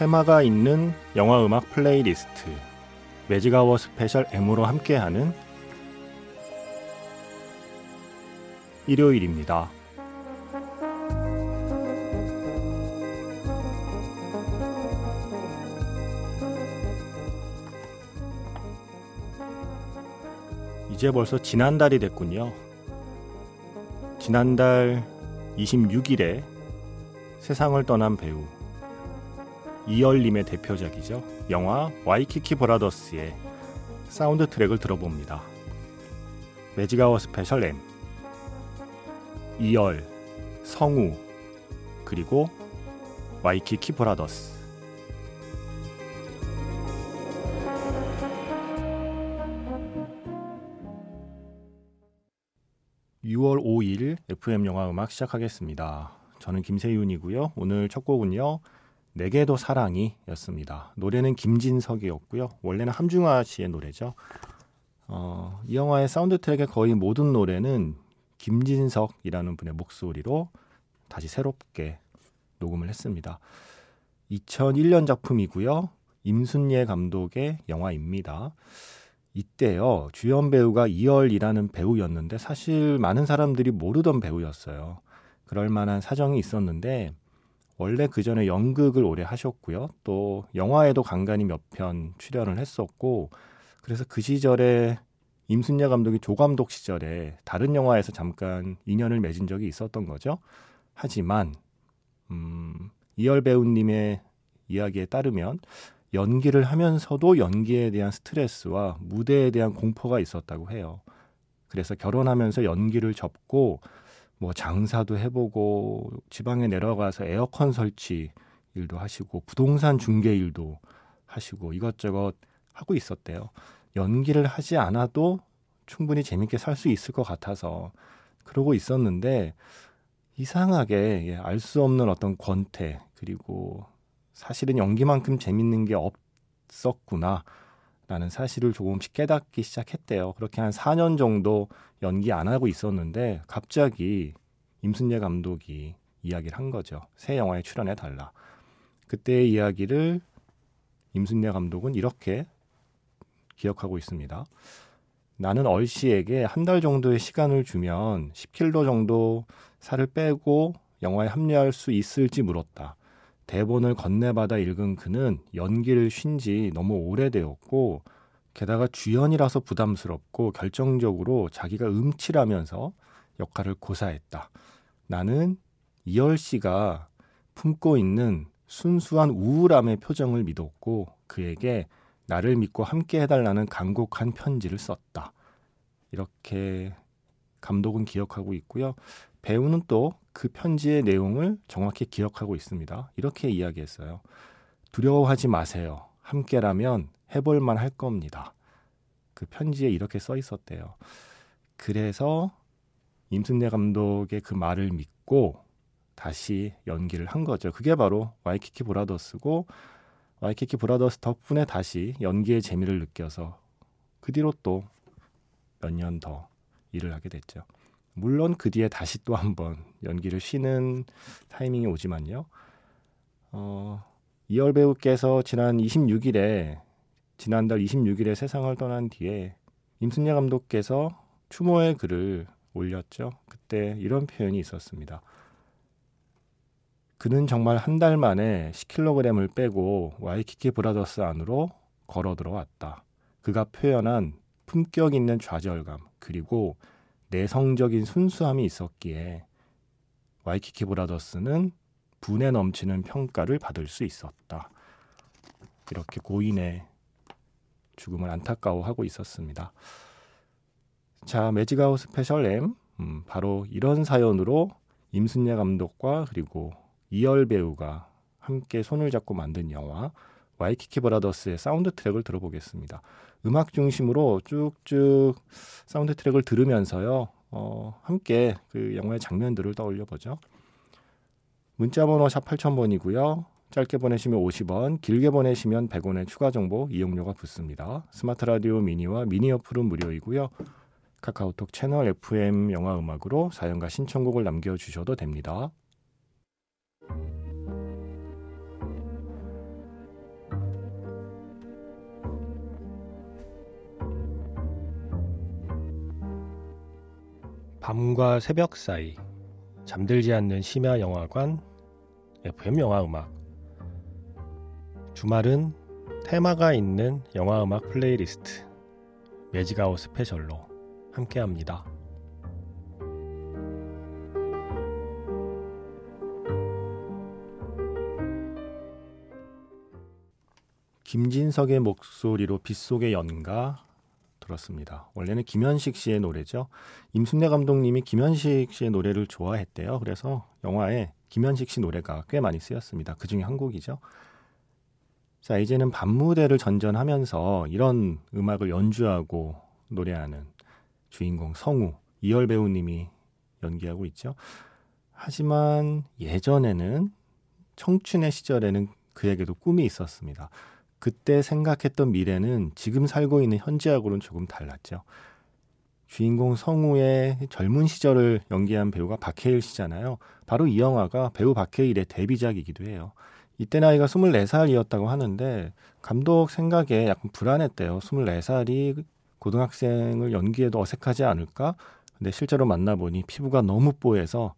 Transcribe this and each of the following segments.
테마가 있는 영화 음악 playlist Magic Hour Special M으로 함께하는 일요일입니다. 이제 벌써 지난달이 됐군요. 지난달 26일에 세상을 떠난 배우 이얼님의 대표작이죠. 영화 와이키키 브라더스의 사운드 트랙을 들어봅니다. 매직아워 스페셜 M 이열, 성우, 그리고 와이키키 브라더스 6월 5일 FM 영화 음악 시작하겠습니다. 저는 김세윤이고요. 오늘 첫 곡은요. 내게도 사랑이 였습니다. 노래는 김진석이었고요. 원래는 함중아 씨의 노래죠. 어, 이 영화의 사운드 트랙의 거의 모든 노래는 김진석이라는 분의 목소리로 다시 새롭게 녹음을 했습니다. 2001년 작품이고요. 임순예 감독의 영화입니다. 이때요 주연 배우가 이열이라는 배우였는데 사실 많은 사람들이 모르던 배우였어요. 그럴 만한 사정이 있었는데 원래 그 전에 연극을 오래 하셨고요. 또 영화에도 간간히 몇 편 출연을 했었고 그래서 그 시절에 임순례 감독이 조감독 시절에 다른 영화에서 잠깐 인연을 맺은 적이 있었던 거죠. 하지만 음, 이열 배우님의 이야기에 따르면 연기를 하면서도 연기에 대한 스트레스와 무대에 대한 공포가 있었다고 해요. 그래서 결혼하면서 연기를 접고 뭐 장사도 해보고 지방에 내려가서 에어컨 설치 일도 하시고 부동산 중개 일도 하시고 이것저것 하고 있었대요. 연기를 하지 않아도 충분히 재밌게 살 수 있을 것 같아서 그러고 있었는데 이상하게 예, 알 수 없는 어떤 권태 그리고 사실은 연기만큼 재밌는 게 없었구나 라는 사실을 조금씩 깨닫기 시작했대요. 그렇게 한 4년 정도 연기 안 하고 있었는데 갑자기 임순례 감독이 이야기를 한 거죠. 새 영화에 출연해 달라. 그때의 이야기를 임순례 감독은 이렇게 기억하고 있습니다. 나는 얼씨에게 한 달 정도의 시간을 주면 10kg 정도 살을 빼고 영화에 합류할 수 있을지 물었다. 대본을 건네받아 읽은 그는 연기를 쉰 지 너무 오래되었고 게다가 주연이라서 부담스럽고 결정적으로 자기가 음치라면서 역할을 고사했다. 나는 이열 씨가 품고 있는 순수한 우울함의 표정을 믿었고 그에게 나를 믿고 함께 해달라는 간곡한 편지를 썼다. 이렇게 감독은 기억하고 있고요. 배우는 또 그 편지의 내용을 정확히 기억하고 있습니다. 이렇게 이야기했어요. 두려워하지 마세요. 함께라면 해볼만 할 겁니다. 그 편지에 이렇게 써 있었대요. 그래서 임순례 감독의 그 말을 믿고 다시 연기를 한 거죠. 그게 바로 와이키키 브라더스고 와이키키 브라더스 덕분에 다시 연기의 재미를 느껴서 그 뒤로 또 몇 년 더 일을 하게 됐죠. 물론 그 뒤에 다시 또 한번 연기를 쉬는 타이밍이 오지만요. 어, 이열 배우께서 지난 26일에 지난달 26일에 세상을 떠난 뒤에 임순례 감독께서 추모의 글을 올렸죠. 그때 이런 표현이 있었습니다. 그는 정말 한 달 만에 10kg을 빼고 와이키키 브라더스 안으로 걸어 들어왔다. 그가 표현한 품격 있는 좌절감 그리고 내성적인 순수함이 있었기에 와이키키 브라더스는 분에 넘치는 평가를 받을 수 있었다. 이렇게 고인의 죽음을 안타까워하고 있었습니다. 자, Magic Hour Special M 음, 바로 이런 사연으로 임순례 감독과 그리고 이얼 배우가 함께 손을 잡고 만든 영화 와이키키 브라더스의 사운드 트랙을 들어보겠습니다. 음악 중심으로 쭉쭉 사운드 트랙을 들으면서요. 어, 함께 그 영화의 장면들을 떠올려 보죠. 문자 번호 샵 8000번이고요. 짧게 보내시면 50원, 길게 보내시면 100원의 추가 정보 이용료가 붙습니다. 스마트 라디오 미니와 미니 어플은 무료이고요. 카카오톡 채널 FM 영화 음악으로 사연과 신청곡을 남겨 주셔도 됩니다. 밤과 새벽 사이 잠들지 않는 심야 영화관 FM 영화 음악 주말은 테마가 있는 영화 음악 playlist Magic Hour Special로 함께합니다. 김진석의 목소리로 빗속의 연가 들었습니다. 원래는 김현식 씨의 노래죠. 임순례 감독님이 김현식 씨의 노래를 좋아했대요. 그래서 영화에 김현식 씨 노래가 꽤 많이 쓰였습니다. 그 중에 한 곡이죠. 자, 이제는 밤무대를 전전하면서 이런 음악을 연주하고 노래하는 주인공 성우 이열 배우님이 연기하고 있죠. 하지만 예전에는 청춘의 시절에는 그에게도 꿈이 있었습니다. 그때 생각했던 미래는 지금 살고 있는 현재하고는 조금 달랐죠. 주인공 성우의 젊은 시절을 연기한 배우가 박해일 씨잖아요. 바로 이 영화가 배우 박해일의 데뷔작이기도 해요. 이때 나이가 24살이었다고 하는데 감독 생각에 약간 불안했대요. 24살이 고등학생을 연기해도 어색하지 않을까? 근데 실제로 만나보니 피부가 너무 뽀해서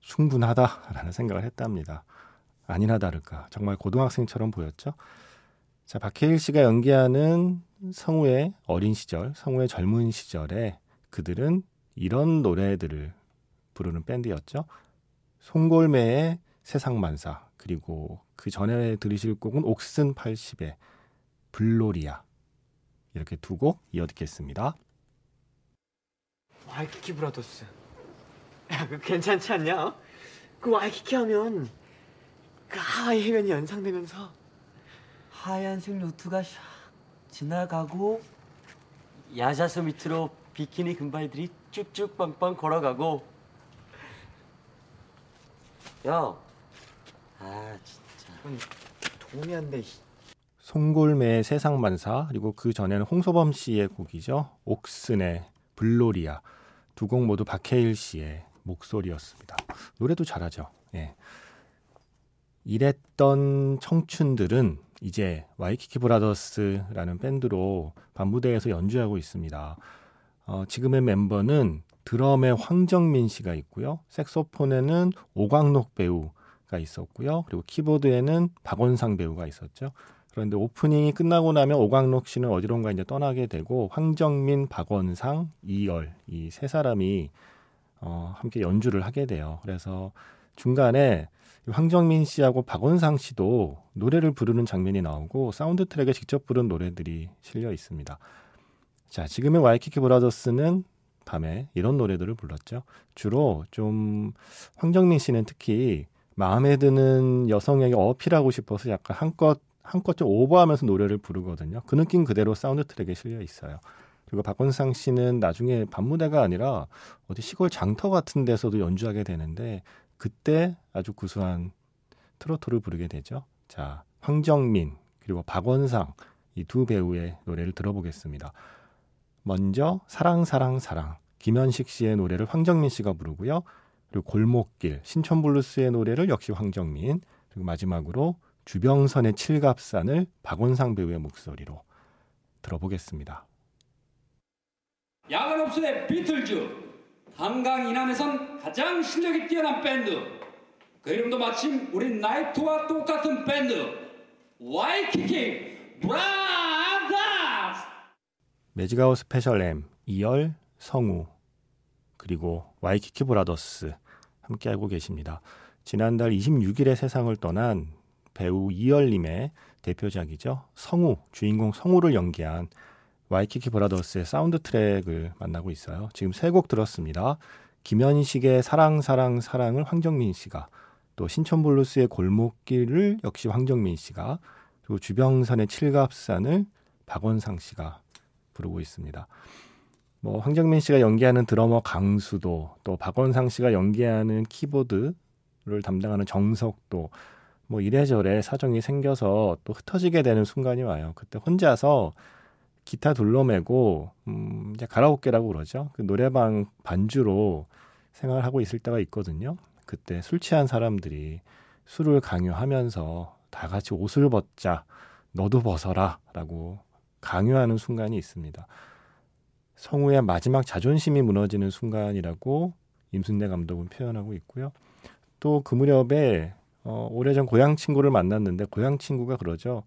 충분하다라는 생각을 했답니다. 아니나 다를까. 정말 고등학생처럼 보였죠. 자, 박해일 씨가 연기하는 성우의 어린 시절, 성우의 젊은 시절에 그들은 이런 노래들을 부르는 밴드였죠. 송골매의 세상만사, 그리고 그 전에 들으실 곡은 옥슨 80의 블로리아. 이렇게 두 곡 이어 듣겠습니다. 와이키키 브라더스. 야, 그 괜찮지 않냐? 그 와이키키 하면 그 하와이 해변이 연상되면서 하얀색 루트가 샥 지나가고 야자수 밑으로 비키니 금발들이 쭉쭉 빵빵 걸어가고 야, 아 진짜 동의한데 송골매의 세상만사 그리고 그 전에는 홍소범 씨의 곡이죠. 옥슨의 블로리아 두 곡 모두 박해일 씨의 목소리였습니다. 노래도 잘하죠. 예. 이랬던 청춘들은 이제 와이키키 브라더스라는 밴드로 밤무대에서 연주하고 있습니다. 어, 지금의 멤버는 드럼의 황정민 씨가 있고요. 색소폰에는 오광록 배우가 있었고요. 그리고 키보드에는 박원상 배우가 있었죠. 그런데 오프닝이 끝나고 나면 오광록 씨는 어디론가 이제 떠나게 되고 황정민, 박원상, 이열 이 세 사람이 어, 함께 연주를 하게 돼요. 그래서 중간에 황정민 씨하고 박원상 씨도 노래를 부르는 장면이 나오고 사운드 트랙에 직접 부른 노래들이 실려 있습니다. 자, 지금의 와이키키 브라더스는 밤에 이런 노래들을 불렀죠. 주로 좀 황정민 씨는 특히 마음에 드는 여성에게 어필하고 싶어서 약간 한껏 한껏 좀 오버하면서 노래를 부르거든요. 그 느낌 그대로 사운드 트랙에 실려 있어요. 그리고 박원상 씨는 나중에 밤무대가 아니라 어디 시골 장터 같은 데서도 연주하게 되는데 그때 아주 구수한 트로트를 부르게 되죠. 자, 황정민 그리고 박원상 이 두 배우의 노래를 들어보겠습니다. 먼저 사랑 사랑 사랑 김현식 씨의 노래를 황정민 씨가 부르고요. 그리고 골목길 신촌 블루스의 노래를 역시 황정민 그리고 마지막으로 주병선의 칠갑산을 박원상 배우의 목소리로 들어보겠습니다. 야간업소의 비틀즈 한강 이남에선 가장 실력이 뛰어난 밴드 그 이름도 마침 우리 나이트와 똑같은 밴드 와이키키 브라더스 매직아웃 스페셜 M 이열 성우 그리고 와이키키 브라더스 함께 하고 계십니다. 지난달 26일에 세상을 떠난 배우 이얼님의 대표작이죠. 성우 주인공 성우를 연기한 와이키키 브라더스의 사운드 트랙을 만나고 있어요. 지금 세 곡 들었습니다. 김현식의 사랑 사랑 사랑을 황정민 씨가 또 신촌 블루스의 골목길을 역시 황정민 씨가 그리고 주병선의 칠갑산을 박원상 씨가 부르고 있습니다. 뭐 황정민 씨가 연기하는 드러머 강수도 또 박원상 씨가 연기하는 키보드를 담당하는 정석도 뭐 이래저래 사정이 생겨서 또 흩어지게 되는 순간이 와요. 그때 혼자서 기타 둘러매고 음 이제 가라오케라고 그러죠. 그 노래방 반주로 생활하고 있을 때가 있거든요. 그때 술 취한 사람들이 술을 강요하면서 다 같이 옷을 벗자, 너도 벗어라라고 강요하는 순간이 있습니다. 성우의 마지막 자존심이 무너지는 순간이라고 임순례 감독은 표현하고 있고요. 또 그 무렵에 어, 오래전 고향 친구를 만났는데 고향 친구가 그러죠.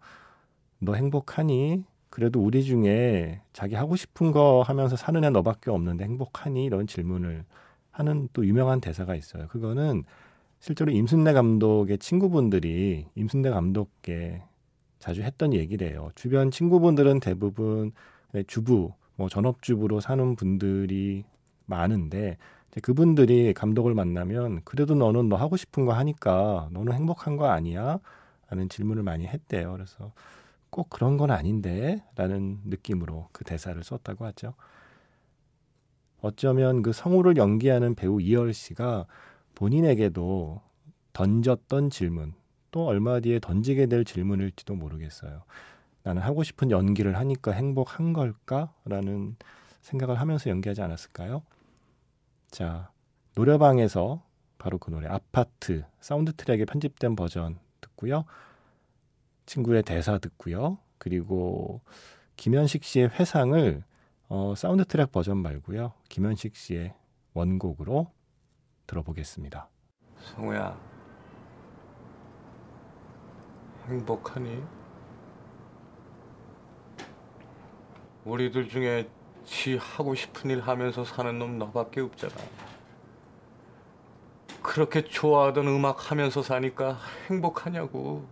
너 행복하니? 그래도 우리 중에 자기 하고 싶은 거 하면서 사는 애 너밖에 없는데 행복하니? 이런 질문을 하는 또 유명한 대사가 있어요. 그거는 실제로 임순례 감독의 친구분들이 임순례 감독께 자주 했던 얘기래요. 주변 친구분들은 대부분 주부, 뭐 전업주부로 사는 분들이 많은데 그분들이 감독을 만나면 그래도 너는 너 하고 싶은 거 하니까 너는 행복한 거 아니야? 라는 질문을 많이 했대요. 그래서 꼭 그런 건 아닌데 라는 느낌으로 그 대사를 썼다고 하죠. 어쩌면 그 성우를 연기하는 배우 이열 씨가 본인에게도 던졌던 질문, 또 얼마 뒤에 던지게 될 질문일지도 모르겠어요. 나는 하고 싶은 연기를 하니까 행복한 걸까? 라는 생각을 하면서 연기하지 않았을까요? 자, 노래방에서 바로 그 노래 아파트 사운드 트랙의 편집된 버전 듣고요. 친구의 대사 듣고요. 그리고 김현식 씨의 회상을 어, 사운드 트랙 버전 말고요. 김현식 씨의 원곡으로 들어보겠습니다. 성우야, 행복하니? 우리들 중에 지 하고 싶은 일 하면서 사는 놈 너밖에 없잖아. 그렇게 좋아하던 음악 하면서 사니까 행복하냐고.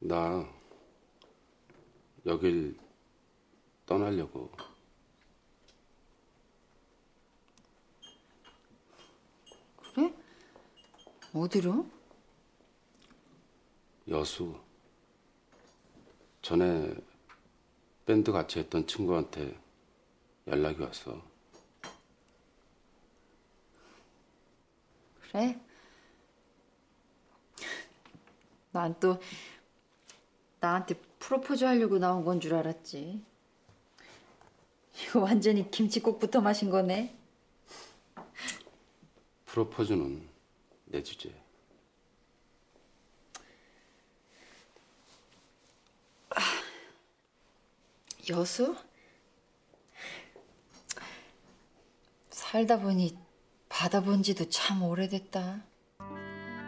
나 여길 떠나려고. 그래? 어디로? 여수. 전에 밴드 같이 했던 친구한테 연락이 왔어. 그래? 난 또 나한테 프로포즈 하려고 나온 건 줄 알았지. 이거 완전히 김치국부터 마신 거네. 프로포즈는 내 주제. 여수? 살다 보니 받아본 지도 참 오래됐다.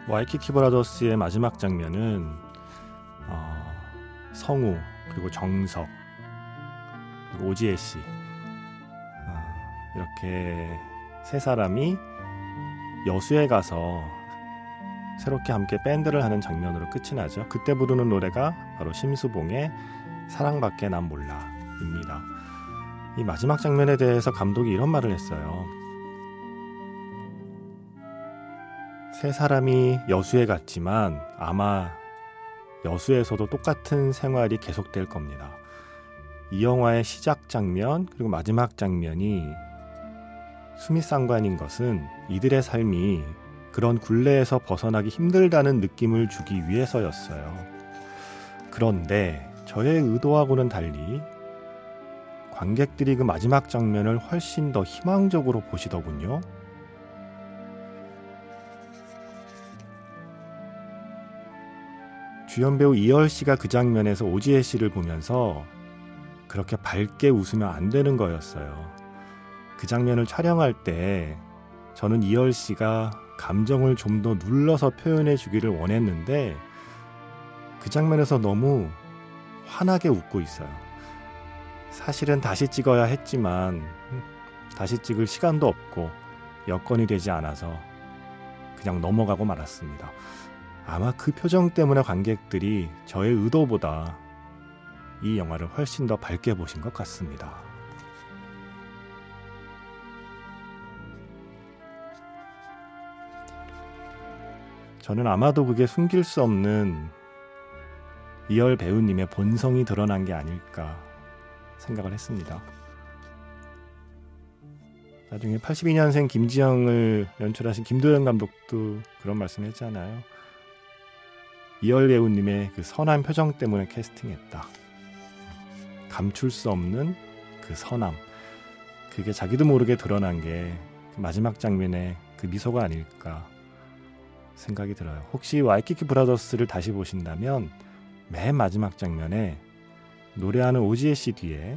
와이키키 브라더스의 마지막 장면은 어, 성우 그리고 정석 그리고 오지혜 씨 어, 이렇게 세 사람이 여수에 가서 새롭게 함께 밴드를 하는 장면으로 끝이 나죠. 그때 부르는 노래가 바로 심수봉의 사랑밖에 난 몰라입니다. 이 마지막 장면에 대해서 감독이 이런 말을 했어요. 세 사람이 여수에 갔지만 아마 여수에서도 똑같은 생활이 계속될 겁니다. 이 영화의 시작 장면 그리고 마지막 장면이 수미상관인 것은 이들의 삶이 그런 굴레에서 벗어나기 힘들다는 느낌을 주기 위해서였어요. 그런데 저의 의도하고는 달리 관객들이 그 마지막 장면을 훨씬 더 희망적으로 보시더군요. 주연 배우 이열 씨가 그 장면에서 오지혜 씨를 보면서 그렇게 밝게 웃으면 안 되는 거였어요. 그 장면을 촬영할 때 저는 이열 씨가 감정을 좀 더 눌러서 표현해 주기를 원했는데 그 장면에서 너무 환하게 웃고 있어요. 사실은 다시 찍어야 했지만 다시 찍을 시간도 없고 여건이 되지 않아서 그냥 넘어가고 말았습니다. 아마 그 표정 때문에 관객들이 저의 의도보다 이 영화를 훨씬 더 밝게 보신 것 같습니다. 저는 아마도 그게 숨길 수 없는 이열 배우님의 본성이 드러난 게 아닐까 생각을 했습니다. 나중에 82년생 김지영을 연출하신 김도현 감독도 그런 말씀 했잖아요. 이열 배우님의 그 선한 표정 때문에 캐스팅했다. 감출 수 없는 그 선함. 그게 자기도 모르게 드러난 게그 마지막 장면의 그 미소가 아닐까 생각이 들어요. 혹시 와이키키 브라더스를 다시 보신다면 맨 마지막 장면에 노래하는 오지혜 씨 뒤에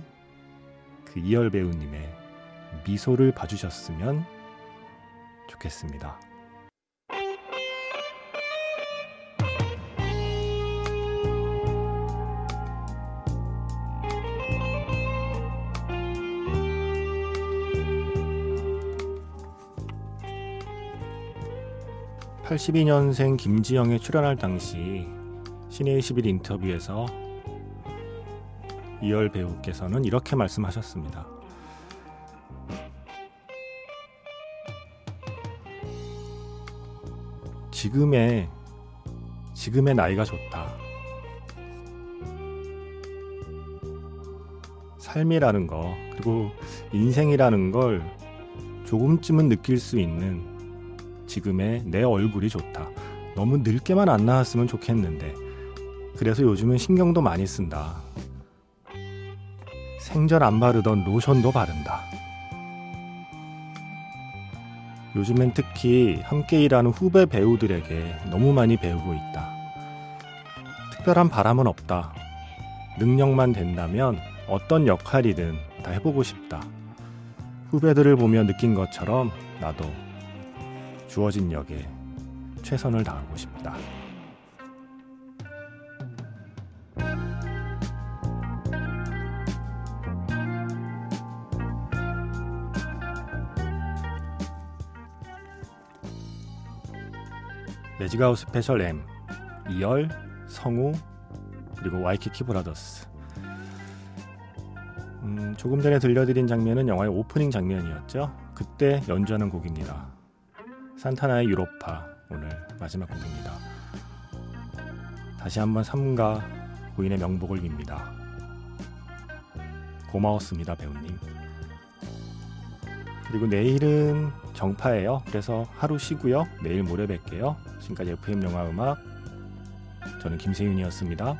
그 이열 배우님의 미소를 봐주셨으면 좋겠습니다. (82년생) 김지영에 출연할 당시 신의 21 인터뷰에서 이열 배우께서는 이렇게 말씀하셨습니다. 지금의 지금의 나이가 좋다. 삶이라는 거 그리고 인생이라는 걸 조금쯤은 느낄 수 있는 지금의 내 얼굴이 좋다. 너무 늙게만 안 나왔으면 좋겠는데 그래서 요즘은 신경도 많이 쓴다. 생전 안 바르던 로션도 바른다. 요즘엔 특히 함께 일하는 후배 배우들에게 너무 많이 배우고 있다. 특별한 바람은 없다. 능력만 된다면 어떤 역할이든 다 해보고 싶다. 후배들을 보며 느낀 것처럼 나도 주어진 역에 최선을 다하고 싶다. 매직아웃 스페셜 M 이열, 성우 그리고 와이키키 브라더스 음, 조금 전에 들려드린 장면은 영화의 오프닝 장면이었죠. 그때 연주하는 곡입니다. 산타나의 유로파 오늘 마지막 곡입니다. 다시 한번 삼가 고인의 명복을 빕니다. 고마웠습니다, 배우님. 그리고 내일은 정파예요. 그래서 하루 쉬고요. 내일 모레 뵐게요. 지금까지 FM 영화 음악 저는 김세윤이었습니다.